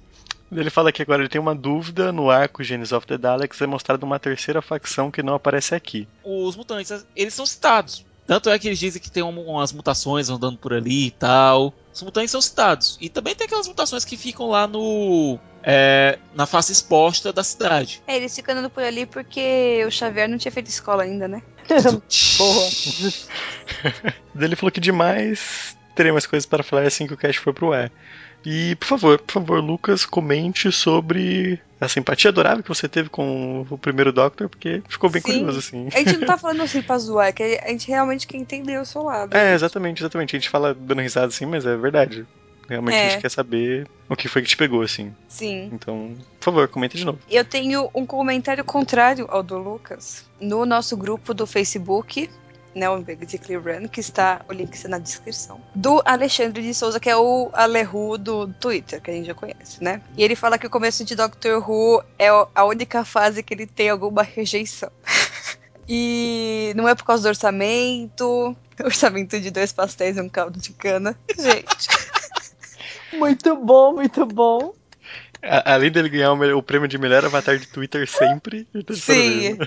ele fala que agora ele tem uma dúvida no arco Genesis of the Daleks é mostrada uma terceira facção que não aparece aqui. Os mutantes, eles são citados. Tanto é que eles dizem que tem um- umas mutações andando por ali e tal. Os mutantes são citados. E também tem aquelas mutações que ficam lá no. é, na face exposta da cidade. É, eles ficam andando por ali porque o Xavier não tinha feito escola ainda, né? Porra. Daí Ele falou que demais teria mais coisas para falar assim que o cast for pro ar. E, por favor, por favor, Lucas, comente sobre a simpatia adorável que você teve com o primeiro Doctor, porque ficou bem Sim. curioso, assim. A gente não tá falando assim pra zoar, é que a gente realmente quer entender o seu lado. É, exatamente, exatamente. A gente fala dando risada assim, mas é verdade. Realmente a É. gente quer saber o que foi que te pegou, assim. Sim. Então, por favor, comenta de novo. Eu tenho um comentário contrário ao do Lucas no nosso grupo do Facebook, né, o Basically Run, que está, o link está na descrição, do Alexandre de Souza, que é o Alehu do Twitter, que a gente já conhece, né? E ele fala que o começo de Doctor Who é a única fase que ele tem alguma rejeição. E não é por causa do orçamento, orçamento de dois pastéis e um caldo de cana. Gente, Muito bom, muito bom. A- além dele ganhar o, o prêmio de melhor avatar de Twitter sempre, de Sim.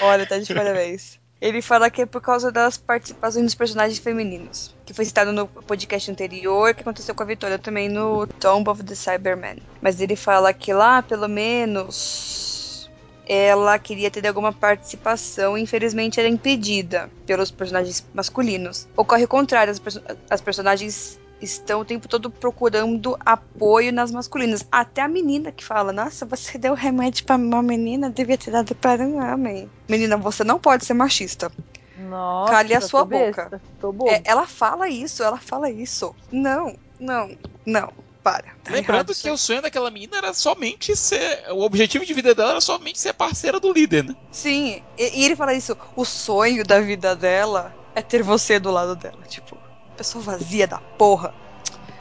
Olha, tá de parabéns. Ele fala que é por causa das participações dos personagens femininos, que foi citado no podcast anterior, que aconteceu com a Vitória também no Tomb of the Cyberman. Mas ele fala que lá, pelo menos, ela queria ter alguma participação e infelizmente era impedida pelos personagens masculinos. Ocorre o contrário, as, perso- as personagens estão o tempo todo procurando apoio nas masculinas. Até a menina que fala: Nossa, você deu remédio pra uma menina, devia ter dado para um homem. Menina, você não pode ser machista. Nossa, Cale a sua boca. É, ela fala isso, ela fala isso. Não, não, não. Para. Tá Lembrando que o sonho daquela menina era somente ser. O objetivo de vida dela era somente ser parceira do líder, né? Sim, e, e ele fala isso. O sonho da vida dela é ter você do lado dela. Tipo, pessoa vazia da porra.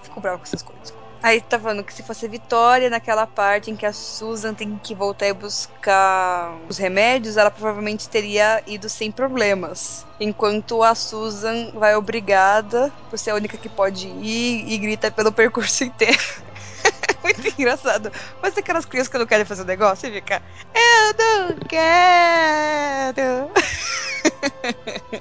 Fico brava com essas coisas. Aí tá falando que se fosse Vitória, naquela parte em que a Susan tem que voltar e buscar os remédios, ela provavelmente teria ido sem problemas. Enquanto a Susan vai obrigada, por ser a única que pode ir, e grita pelo percurso inteiro. Muito engraçado. Mas aquelas crianças que não querem fazer o negócio e fica. Eu não quero!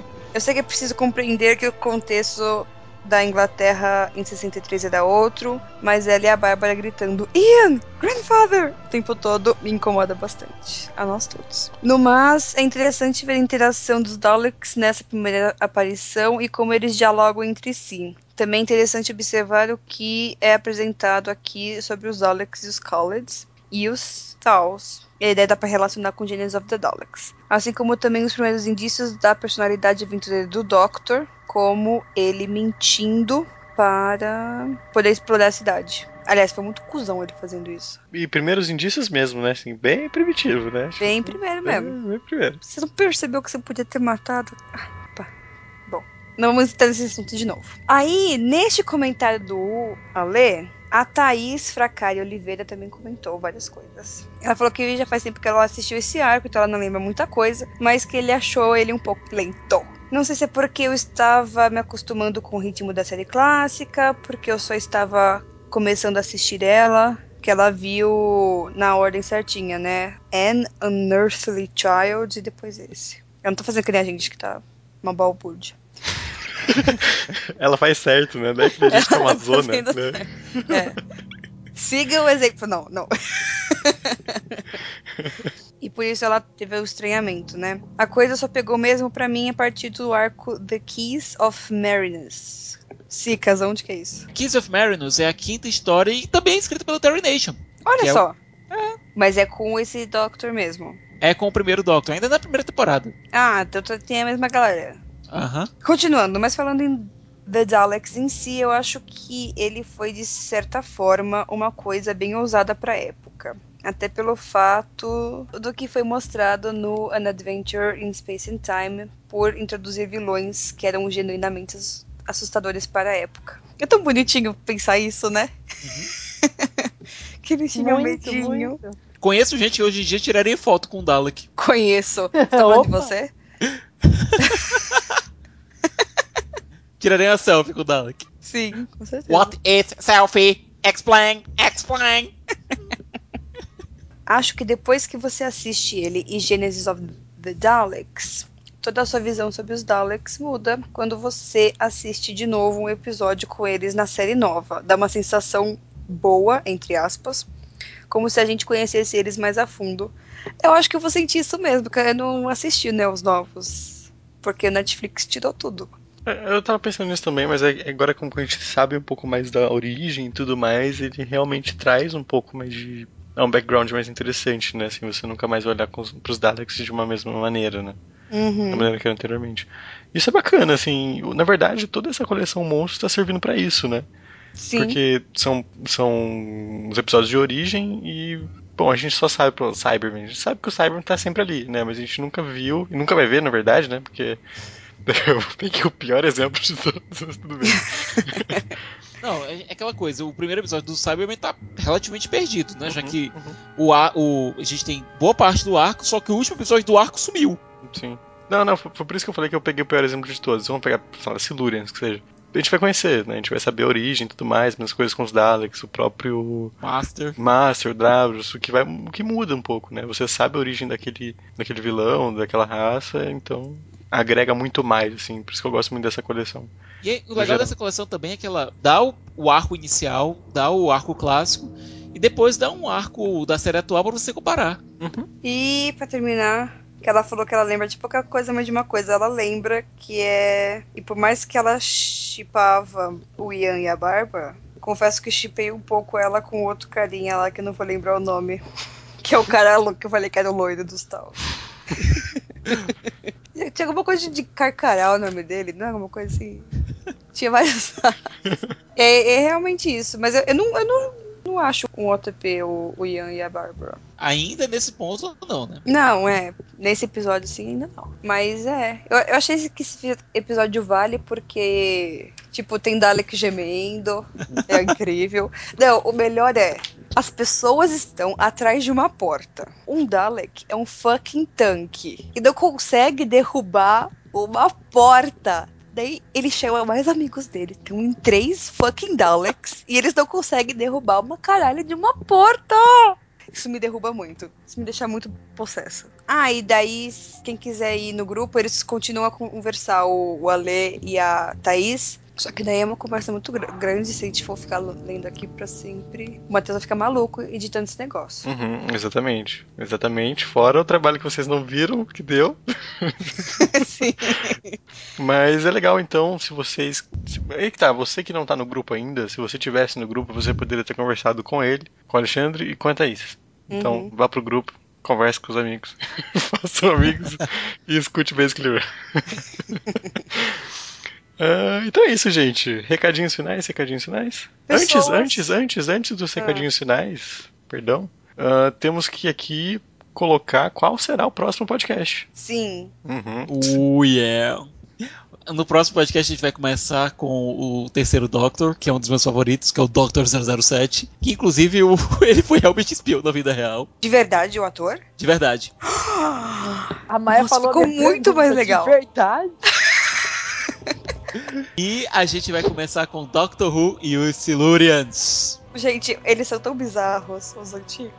Eu sei que é preciso compreender que o contexto da Inglaterra em 63 era outro, mas ela e a Bárbara gritando Ian, grandfather, o tempo todo me incomoda bastante, a nós todos. No mais, é interessante ver a interação dos Daleks nessa primeira aparição e como eles dialogam entre si. Também é interessante observar o que é apresentado aqui sobre os Daleks e os Khalids e os Tals. E a ideia dá para relacionar com Genesis of the Daleks. Assim como também os primeiros indícios da personalidade aventureira do Doctor, como ele mentindo para poder explorar a cidade. Aliás, foi muito cuzão ele fazendo isso. E primeiros indícios mesmo, né? Assim, bem primitivo, né? Bem primeiro mesmo. Bem, bem primeiro. Você não percebeu que você podia ter matado? Ah. Bom, não vamos entrar nesse assunto de novo. Aí, neste comentário do Ale, a Thaís Fracari Oliveira também comentou várias coisas. Ela falou que já faz tempo que ela assistiu esse arco, então ela não lembra muita coisa, mas que ele achou ele um pouco lento. Não sei se é porque eu estava me acostumando com o ritmo da série clássica, porque eu só estava começando a assistir ela, que ela viu na ordem certinha, né? An Unearthly Child e depois esse. Eu não tô fazendo que nem a gente que tá uma balbúrdia. Ela faz certo, né? Daí que a gente tá uma tá zona, né? É. Siga o exemplo. Não, não. e por isso ela teve o estranhamento, né? A coisa só pegou mesmo pra mim a partir do arco The Keys of Marinus. Sicas, onde que é isso? Kiss of Marinus é a quinta história e também é escrita pelo Terry Nation. Olha Que é o- só. Mas é com esse Doctor mesmo. É com o primeiro Doctor, ainda na primeira temporada. Ah, então tem a mesma galera. Aham. Continuando, mas falando em The Daleks em si, eu acho que ele foi, de certa forma, uma coisa bem ousada pra época. Até pelo fato do que foi mostrado no An Adventure in Space and Time por introduzir vilões que eram genuinamente ass- assustadores para a época. É tão bonitinho pensar isso, né? que ele tinha um Muito, medinho. muito. Conheço gente que hoje em dia tiraria foto com o Dalek. Conheço. Tá falando de você? Tiraria uma selfie com o Dalek. Sim, com certeza. What is selfie? Explain, explain. Acho que depois que você assiste ele e Genesis of the Daleks, toda a sua visão sobre os Daleks muda quando você assiste de novo um episódio com eles na série nova. Dá uma sensação boa, entre aspas, como se a gente conhecesse eles mais a fundo. Eu acho que eu vou sentir isso mesmo, porque eu não assisti, né, os novos. Porque a Netflix tirou tudo. É, Eu tava pensando nisso também, mas é- agora como a gente sabe um pouco mais da origem e tudo mais, ele realmente traz um pouco mais de. É um background mais interessante, né? Assim, você nunca mais vai olhar com os, pros Daleks de uma mesma maneira, né? Da Uhum. maneira que era anteriormente. Isso é bacana, assim. Na verdade, toda essa coleção monstros tá servindo pra isso, né? Sim. Porque são, são os episódios de origem e. Bom, a gente só sabe pro Cyberman. A gente sabe que o Cyberman tá sempre ali, né? Mas a gente nunca viu, e nunca vai ver, na verdade, né? Porque. Eu peguei o pior exemplo de todos, mas tudo bem. Não, é é aquela coisa, o primeiro episódio do Cyberman tá relativamente perdido, né? Já Uhum, que uhum. o, ar- o, a gente tem boa parte do arco, só que o último episódio do arco sumiu. Sim. Não, não, foi, foi por isso que eu falei que eu peguei o pior exemplo de todos. Vamos pegar, sei lá, Silurians, que seja. A gente vai conhecer, né? A gente vai saber a origem e tudo mais, as coisas com os Daleks, o próprio Master. Master, Davros, o que vai, o que muda um pouco, né? Você sabe a origem daquele, daquele vilão, daquela raça, então agrega muito mais, assim. Por isso que eu gosto muito dessa coleção. E aí, o legal geral. dessa coleção também é que ela dá o, o arco inicial, dá o arco clássico, e depois dá um arco da série atual pra você comparar. E pra terminar, que ela falou que ela lembra de pouca coisa, mas de uma coisa. Ela lembra que é. E por mais que ela chipava o Ian e a Bárbara, confesso que chipei um pouco ela com outro carinha lá que eu não vou lembrar o nome. Que é o cara que eu falei que era o loiro dos tal. Tinha alguma coisa de carcará o nome dele, não é alguma coisa assim? Tinha vários. é, é realmente isso, mas eu, eu não, eu não, não acho um OTP o, o Ian e a Bárbara. Ainda nesse ponto, não, né? Não, é. Nesse episódio, sim, ainda não. Mas é. Eu, eu achei que esse episódio vale porque, tipo, tem Dalek gemendo. É incrível. Não, o melhor é. As pessoas estão atrás de uma porta. Um Dalek é um fucking tanque. E não consegue derrubar uma porta. Daí ele chama mais amigos dele. Tem em três fucking Daleks. e eles não conseguem derrubar uma caralho de uma porta. Isso me derruba muito. Isso me deixa muito possessa. Ah, e daí, quem quiser ir no grupo, eles continuam a conversar, o, o Ale e a Thaís. Só que daí é uma conversa muito gra- grande se a gente for ficar lendo aqui pra sempre. O Matheus vai ficar maluco editando esse negócio. Uhum, exatamente. Exatamente. Fora o trabalho que vocês não viram, que deu. Sim. Mas é legal então, se vocês. Aí que tá, você que não tá no grupo ainda, se você tivesse no grupo, você poderia ter conversado com ele, com o Alexandre e com a Thaís. Então, Uhum. vá pro grupo, converse com os amigos, façam amigos e escute Basically Run. Ah, então é isso, gente. Recadinhos finais, recadinhos finais. Antes, Pessoas- antes, antes, antes dos recadinhos finais, perdão, ah, temos que aqui colocar qual será o próximo podcast. Sim. Uhum. Uh, yeah. No próximo podcast a gente vai começar com o terceiro Doctor, que é um dos meus favoritos, que é o Doctor 007, que inclusive o- ele foi realmente espião na vida real, De verdade, o ator? de verdade. A Maia Nossa, falou ficou muito mais legal. De verdade. E a gente vai começar com Doctor Who e os Silurians. Gente, eles são tão bizarros, os antigos.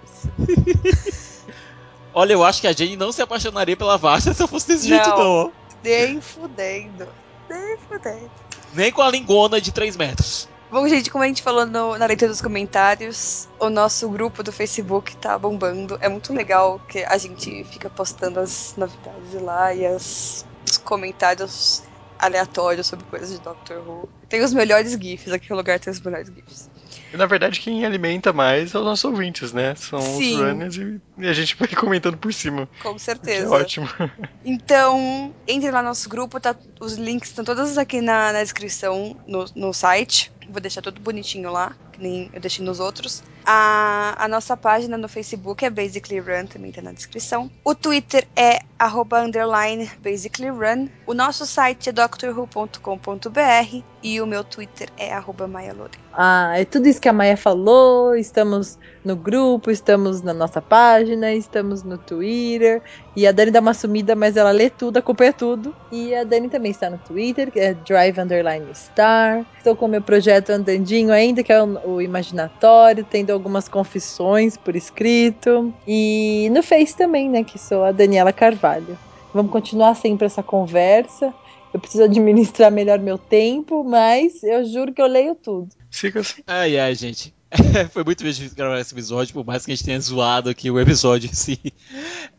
Olha, eu acho que a Jane não se apaixonaria pela Vasha se eu fosse desse jeito, Não. não. ó. Nem fudendo. Nem fudendo. Nem com a lingona de 3 metros. Bom, gente, como a gente falou no- na leitura dos comentários, o nosso grupo do Facebook tá bombando. É muito legal que a gente fica postando as novidades lá e as- os comentários aleatórios sobre coisas de Doctor Who. Tem os melhores GIFs, aqui no lugar tem os melhores GIFs. E na verdade, quem alimenta mais é os nossos ouvintes, né? São Sim. os runners e, e a gente vai comentando por cima. Com Que é certeza. ótimo. Então, entre lá no nosso grupo, tá, os links estão todos aqui na, na descrição, no, no site. Vou deixar tudo bonitinho lá, que nem eu deixei nos outros. A, a nossa página no Facebook é Basically Run, também tá na descrição. O Twitter é arroba underline Basically Run. O nosso site é drwho.com.br e o meu Twitter é arroba Maia. Ah, é tudo isso que a Maia falou. Estamos no grupo, estamos na nossa página, estamos no Twitter. E a Dani dá uma sumida, mas ela lê tudo, acompanha tudo. E a Dani também está no Twitter, que é Drive Underline Star. Estou com o meu projeto andandinho ainda, que é o Imaginatório, tendo algumas confissões por escrito. E no Face também, né, que sou a Daniela Carvalho. Vamos continuar sempre essa conversa. Eu preciso administrar melhor meu tempo, mas eu juro que eu leio tudo. Sigas. Ai, ai, gente. Foi muito difícil gravar esse episódio, por mais que a gente tenha zoado aqui o episódio em si.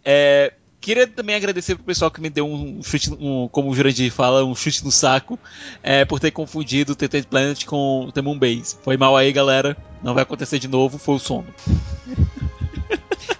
É, queria também agradecer pro pessoal que me deu um chute, um, como o Jurandir fala, um chute no saco, é, por ter confundido o TT Planet com o The Moon Base. Foi mal aí, galera. Não vai acontecer de novo, foi o sono.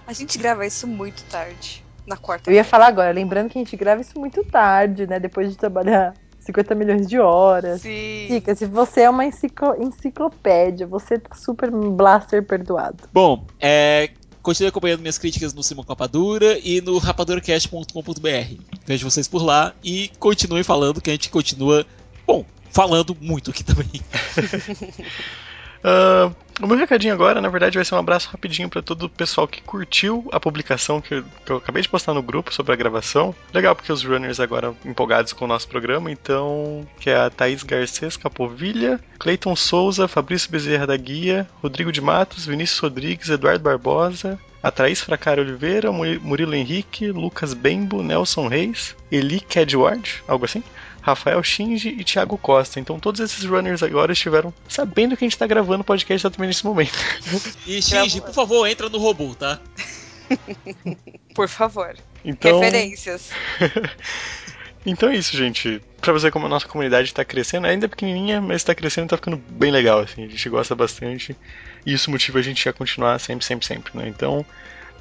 A gente grava isso muito tarde, na quarta. Eu ia falar agora, lembrando que a gente grava isso muito tarde, né? Depois de trabalhar 50 milhões de horas. Sim. Fica, se você é uma enciclo- enciclopédia, você tá super blaster perdoado. Bom, é, continue acompanhando minhas críticas no Simão Capadura e no rapaduracast.com.br. Vejo vocês por lá e continue falando que a gente continua, bom, falando muito aqui também. Ah, o meu recadinho agora, na verdade, vai ser um abraço rapidinho pra todo o pessoal que curtiu a publicação que eu, que eu acabei de postar no grupo sobre a gravação. Legal, porque os runners agora empolgados com o nosso programa, então, que é a Thaís Garcês Capovilha, Cleiton Souza, Fabrício Bezerra da Guia, Rodrigo de Matos, Vinícius Rodrigues, Eduardo Barbosa, a Thaís Oliveira, Muri- Murilo Henrique, Lucas Bembo, Nelson Reis, Eli Kedward, algo assim. Rafael Shinji e Thiago Costa. Então todos esses runners agora estiveram sabendo que a gente tá gravando o podcast exatamente nesse momento. E Shinji, por favor, entra no robô, tá? Por favor. Então, Referências. então é isso, gente. Pra você como a nossa comunidade tá crescendo, ainda é pequenininha, mas tá crescendo e tá ficando bem legal, assim. A gente gosta bastante. E isso motiva a gente a continuar sempre, sempre, sempre, né? Então,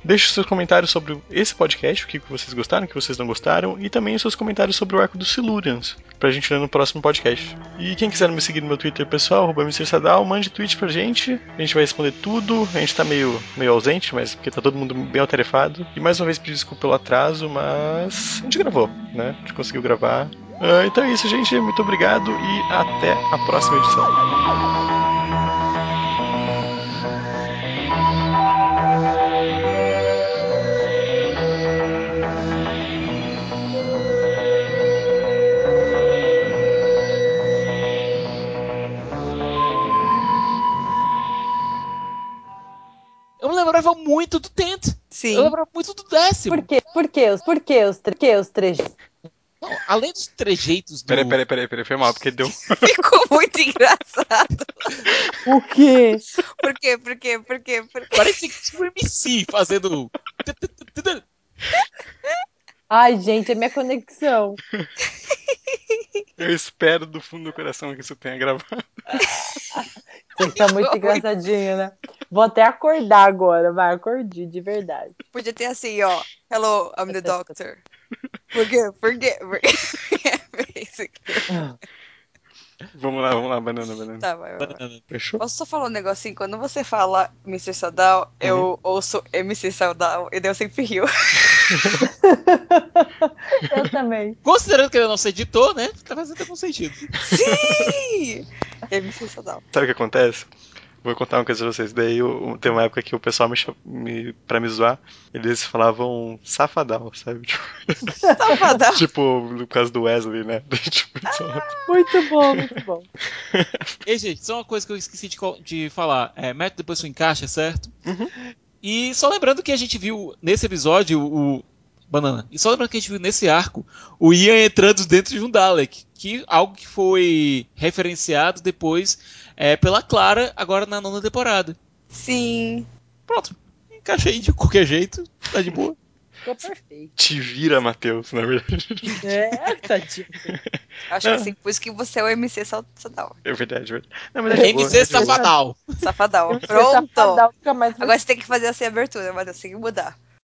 deixe seus comentários sobre esse podcast, o que vocês gostaram, o que vocês não gostaram, e também os seus comentários sobre o arco dos Silurians, pra gente ler no próximo podcast. E quem quiser me seguir no meu Twitter pessoal, arroba Mr. Sadal, mande tweet pra gente, a gente vai responder tudo. A gente tá meio, meio ausente, mas porque tá todo mundo bem atarefado. E mais uma vez pedir desculpa pelo atraso, mas a gente gravou, né? A gente conseguiu gravar. Ah, então é isso, gente. Muito obrigado e até a próxima edição. Lembrava muito do Tent. Sim. Eu lembrava muito do décimo. Por quê? Por quê? Os, por quê? Os, tre- por quê? Os três. Não, além dos trejeitos do... Peraí, peraí, peraí, peraí, foi mal, porque deu. Ficou muito engraçado. O quê? Por quê? Por quê? Por quê? Por quê? Parece que um MC fazendo... Ai, gente, é minha conexão. Eu espero do fundo do coração que isso tenha gravado. Você tá muito engraçadinho, né? Vou até acordar agora, vai, acordei, de verdade. Podia ter assim, ó. Hello, I'm the doctor. Por quê? Por quê? Por quê? Basically. Vamos lá, vamos lá, banana, banana. Tá, vai, vai. Banana. Fechou? Posso só falar um negocinho? Quando você fala Mr. Saudal, eu ouço MC Saudal e daí eu sempre rio. Eu também. Considerando que ele é nosso editor, né? Tá fazendo algum sentido. Sim! MC Saudal. Sabe o que acontece? Vou contar uma coisa pra vocês. Daí eu, tem uma época que o pessoal me, me pra me zoar, eles falavam safadão, sabe? Tipo, Safadal. tipo, no caso do Wesley, né? tipo, só- Muito bom, muito bom. Ei, gente, só uma coisa que eu esqueci de, de falar. É, mete depois o encaixa, certo? Uhum. E só lembrando que a gente viu nesse episódio o. Banana. E só lembrando que a gente viu nesse arco o Ian entrando dentro de um Dalek. Que algo que foi referenciado depois é, pela Clara, agora na nona temporada. Sim. Pronto. Encaixei de qualquer jeito. Tá de boa. Ficou perfeito. Te vira, Matheus, na verdade. É, tadinho. Acho que assim, por isso que você é o MC Saudal. É verdade, é verdade. Não, mas é boa, MC é boa. Safadal. Safadal. Pronto. safadão, fica mais Agora você tem que fazer assim a abertura, mas tem que mudar.